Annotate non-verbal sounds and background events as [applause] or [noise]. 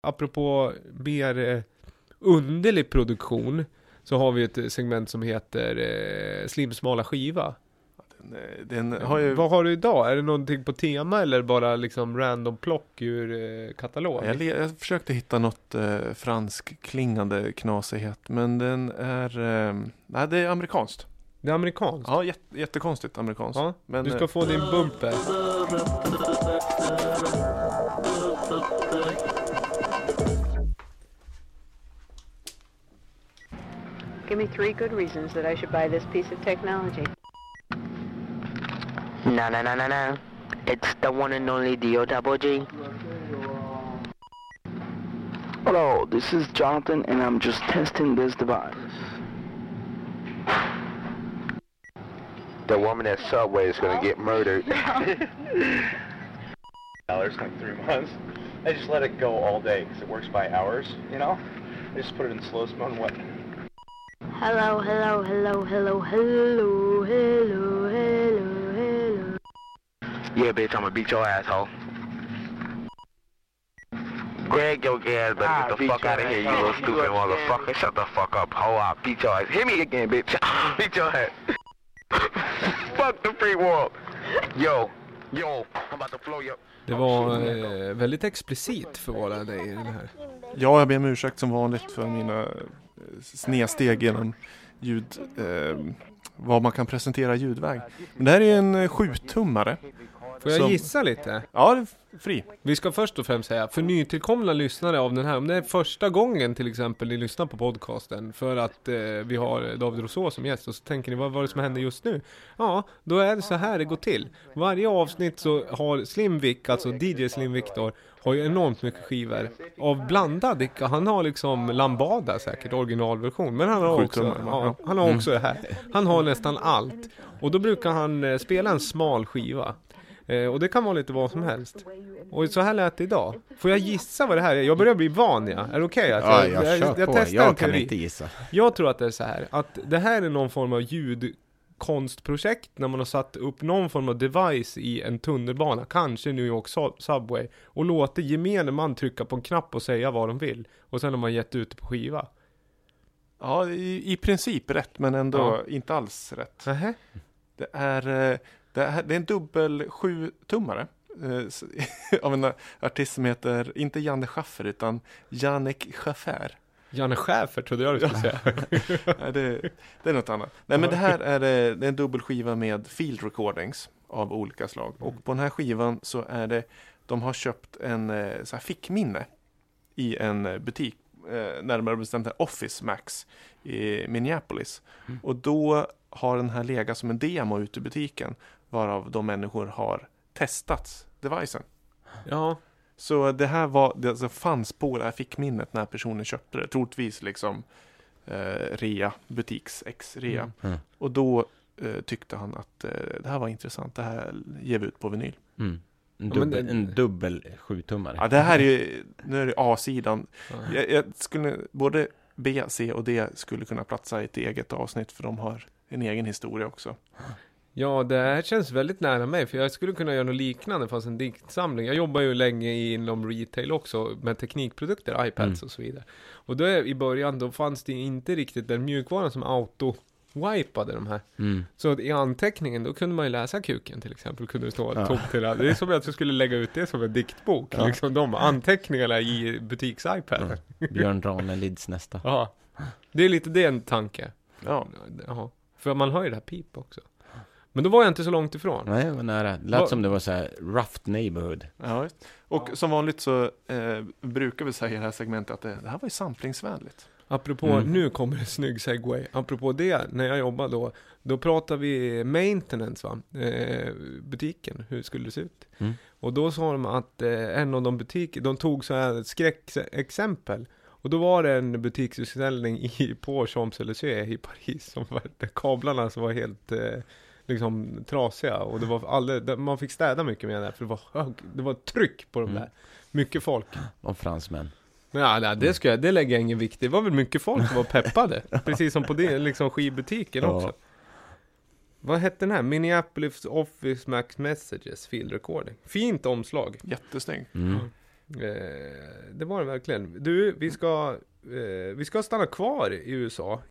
apropå mer eh, underlig produktion, så har vi ett segment som heter eh, Slimsmala skiva. Den, eh, den har ju... Vad har du idag? Är det någonting på tema eller bara liksom random plock ur eh, katalog? Jag, jag försökte hitta något eh, fransk klingande knasighet. Men den är... Eh, nej, det är amerikanskt. Det är amerikanskt? Ja, jätte, jättekonstigt amerikanskt. Ja, Men, du ska eh, få din bumper. Give me three good reasons that I should buy this piece of technology. No, no, no, no, no. It's the one and only Dio Double G. Hello, this is Jonathan, and I'm just testing this device. The woman at Subway is gonna get murdered. [laughs] dollars like three months. I just let it go all day because it works by hours, you know? I just put it in slow smoke and what? Hello, hello, hello, hello, hello, hello, hello, hello. Yeah, bitch, I'ma beat your asshole. Greg your ass better Ah, get the fuck out of here, you little Oh, stupid you motherfucker. Shut the fuck up, hoe. I'll beat your ass. Hit me again, bitch. [laughs] beat your ass. [laughs] fuck the free world. Yo, yo, I'm about to flow you. Det var eh, väldigt explicit för vara dig i den här. Ja, jag ber om ursäkt som vanligt för mina snedsteg genom ljud, eh, vad man kan presentera ljudväg. Men det här är en eh, sjutummare. Får jag Som- gissa lite? Ja, det är fri. Vi ska först och främst säga, för nytillkomna lyssnare av den här, om det är första gången till exempel ni lyssnar på podcasten för att eh, vi har David Rousseau som gäst och så tänker ni vad var det som händer just nu? Ja, då är det så här det går till. Varje avsnitt så har Slimvik, alltså DJ Slim Victor, har ju enormt mycket skivor av blandad, han har liksom Lambada säkert, originalversion, men han har också, ja, han har också det här. Han har nästan allt. Och då brukar han eh, spela en smal skiva. Eh, och det kan vara lite vad som helst. Och så här lät det idag. Får jag gissa vad det här är? Jag börjar bli van ja. Är det okej? att Ja, jag, kör på. testar en Jag kan teori. inte gissa. Jag tror att det är så här, att det här är någon form av ljudkonstprojekt när man har satt upp någon form av device i en tunnelbana, kanske New York Sub- Subway, och låter gemene man trycka på en knapp och säga vad de vill. Och sen har man gett ut det på skiva. Ja, i, i princip rätt, men ändå Ja. inte alls rätt. Nähä? Det är, eh, det är, det är en dubbel sjutummare. eh, [laughs] Av en artist som heter, inte Janne Schaffer, utan Jannik Schaffer. Janne Schäfer trodde jag du skulle säga. [laughs] Nej, det, det är något annat. Nej, men det här är, eh, det är en dubbelskiva med field recordings av olika slag. Och på den här skivan så är det, de har köpt en eh, så här fickminne i en butik, närmare bestämt här Office Max i Minneapolis. Och då har den här legat som en demo ute i butiken, varav de människor har testat devicen. Ja, Så det här var, det alltså fanns på det här fickminnet när personen köpte det. Troligtvis liksom eh, rea, butiks ex-rea. Mm. Mm. Och då eh, tyckte han att eh, det här var intressant. Det här ger vi ut på vinyl. Mm. En, dubbel, en dubbel sjutummare. Ja, det här är ju, nu är det A-sidan. ja. Jag, jag skulle, både B, C och D skulle kunna platsa i ett eget avsnitt för de har en egen historia också. Ja, det här känns väldigt nära mig, för jag skulle kunna göra något liknande fast en diktsamling. Jag jobbar ju länge inom retail också med teknikprodukter, iPads Mm. och så vidare. Och då i början, då fanns det inte riktigt den mjukvaran som auto-wipade de här. Mm. Så att i anteckningen, då kunde man ju läsa kuken till exempel, kunde det stå Ja. tomt till det. Det är som att jag skulle lägga ut det som en diktbok, Ja. liksom de anteckningarna i butiks-iPad. Ja. Björn Ranelids nästa. Ja. Det är lite det en tanke. Ja, Ja. För man har ju det här pip också. Men då var jag inte så långt ifrån. Nej, det var nära. Det lät som det var så här rough neighborhood. ja. Och som vanligt så eh, brukar vi säga i det här segmentet att det, det här var ju samplingsvänligt. Apropå, Mm. nu kommer en snygg segway. Apropå det, när jag jobbade då, då pratar vi maintenance va? Eh, butiken, hur skulle det se ut? Mm. Och då sa de att eh, en av de butiker, de tog så här skräckexempel. Och då var det en butiksutställning i, på Champs-Élysées i Paris, som var, där kablarna som var helt eh, liksom trasiga. Och det var alldeles, man fick städa mycket med det, för det var, hög, det var tryck på de Mm. där. Mycket folk. Och fransmän. Ja, nej, det, ska jag, det lägger jag ingen vikt i. Det var väl mycket folk som var peppade. [laughs] Precis som på din liksom skivbutiken Ja. också. Vad hette den här? Minneapolis Office Max Messages Field Recording. Fint omslag. Jättesnygg. Mm. Eh, det var den verkligen. Du, vi ska, eh, vi ska stanna kvar i USA